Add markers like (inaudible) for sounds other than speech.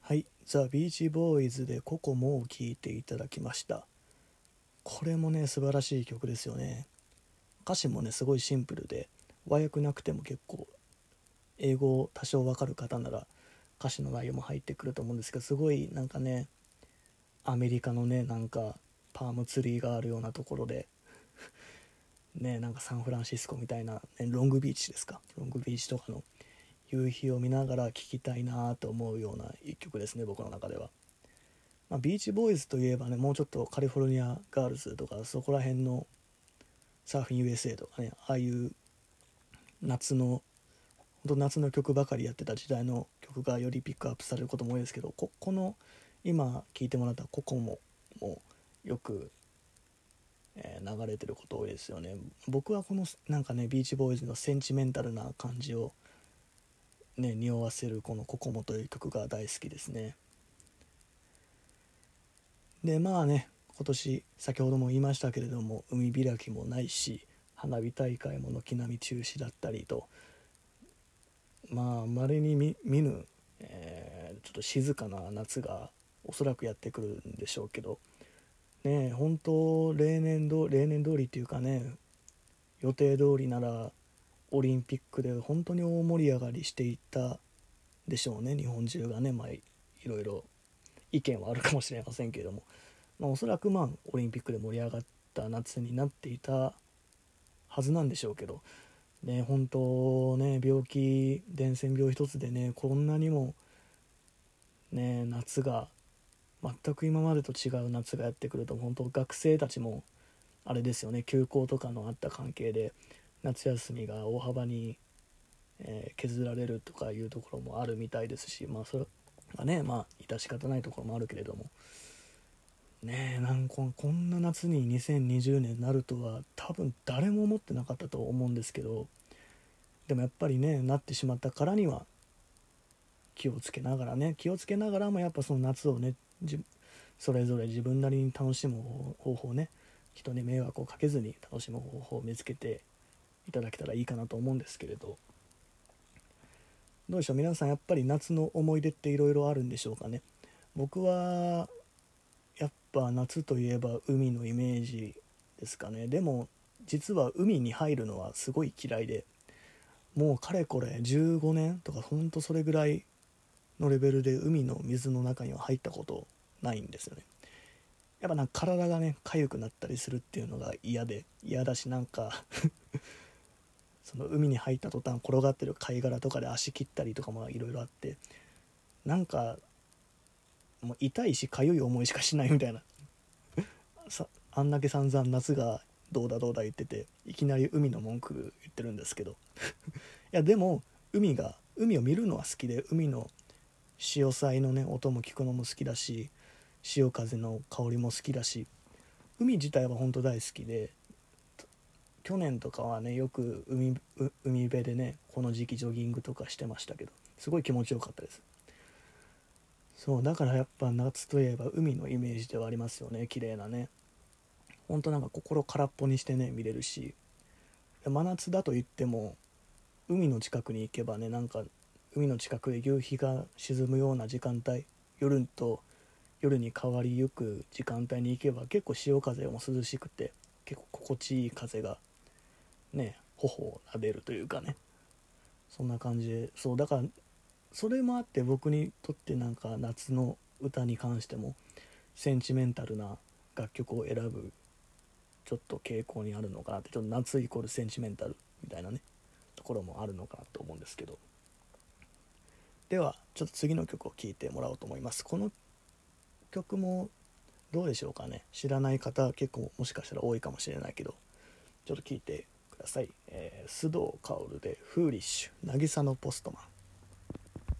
はい「ザ・ビーチボーイズ」で「ココモ」を聴いていただきました。これもね素晴らしい曲ですよね。歌詞もねすごいシンプルで和訳なくても結構英語を多少わかる方なら歌詞の内容も入ってくると思うんですけどすごいなんかねアメリカのねなんかパームツリーがあるようなところで (laughs) ねなんかサンフランシスコみたいな、ね、ロングビーチですか？ロングビーチとかの夕日を見ながら聴きたいなと思うような一曲ですね僕の中では、まあ、ビーチボーイズといえばねもうちょっとカリフォルニアガールズとかそこら辺のサーフィン USA とかねああいう夏の本当夏の曲ばかりやってた時代の曲がよりピックアップされることも多いですけどここの今聴いてもらった「ココモ」もよく、え、流れてること多いですよね。僕はこのなんかねビーチボーイズのセンチメンタルな感じをね匂わせるこの「ココモ」という曲が大好きですね。でまあね今年先ほども言いましたけれども海開きもないし花火大会も軒並み中止だったりとまあまれに見ぬ、えー、ちょっと静かな夏がおそらくやってくるんでしょうけどね本当例年ど例年通りっていうかね予定通りならオリンピックで本当に大盛り上がりしていたでしょうね。日本中がねまあいろいろ意見はあるかもしれませんけれども、まあ、おそらくまあオリンピックで盛り上がった夏になっていたはずなんでしょうけど。ね本当ね病気伝染病一つでねこんなにもね夏が全く今までと違う夏がやってくると本当学生たちもあれですよね休校とかのあった関係で夏休みが大幅に、えー、削られるとかいうところもあるみたいですしまあそれがねまあ致し方ないところもあるけれども。ねえなんここんな夏に2020年になるとは多分誰も思ってなかったと思うんですけどでもやっぱりねなってしまったからには気をつけながらね気をつけながらもやっぱその夏をねそれぞれ自分なりに楽しむ方法ね人に迷惑をかけずに楽しむ方法を見つけていただけたらいいかなと思うんですけれど。どうでしょう？皆さんやっぱり夏の思い出っていろいろあるんでしょうかね？僕はやっぱ夏といえば海のイメージですかね。でも実は海に入るのはすごい嫌いでもうかれこれ15年とかほんとそれぐらいのレベルで海の水の中には入ったことないんですよね。やっぱなんか体がね痒くなったりするっていうのが嫌で嫌だしなんか (laughs) その海に入った途端転がってる貝殻とかで足切ったりとかもいろいろあってなんかもう痛いし痒い思いしかしないみたいな。(laughs) さあんだけ散々夏がどうだどうだ言ってていきなり海の文句言ってるんですけど。(laughs) いやでも海が海を見るのは好きで海の潮騒のね音も聞くのも好きだし潮風の香りも好きだし海自体は本当大好きで去年とかはねよく海海辺でねこの時期ジョギングとかしてましたけどすごい気持ちよかったです。そうだからやっぱ夏といえば海のイメージではありますよね綺麗なね。ほんとなんか心空っぽにしてね見れるし。真夏だと言っても海の近くに行けばねなんか海の近くで夕日が沈むような時間帯夜と夜に変わりゆく時間帯に行けば結構潮風も涼しくて結構心地いい風がね頬を撫でるというかね。そんな感じでそうだからそれもあって僕にとってなんか夏の歌に関してもセンチメンタルな楽曲を選ぶちょっと傾向にあるのかなってちょっと夏イコールセンチメンタルみたいなねところもあるのかなと思うんですけど。ではちょっと次の曲を聴いてもらおうと思います。この曲もどうでしょうかね。知らない方結構もしかしたら多いかもしれないけどちょっと聞いてください、えー、須藤薫で「フーリッシュ渚のポストマン」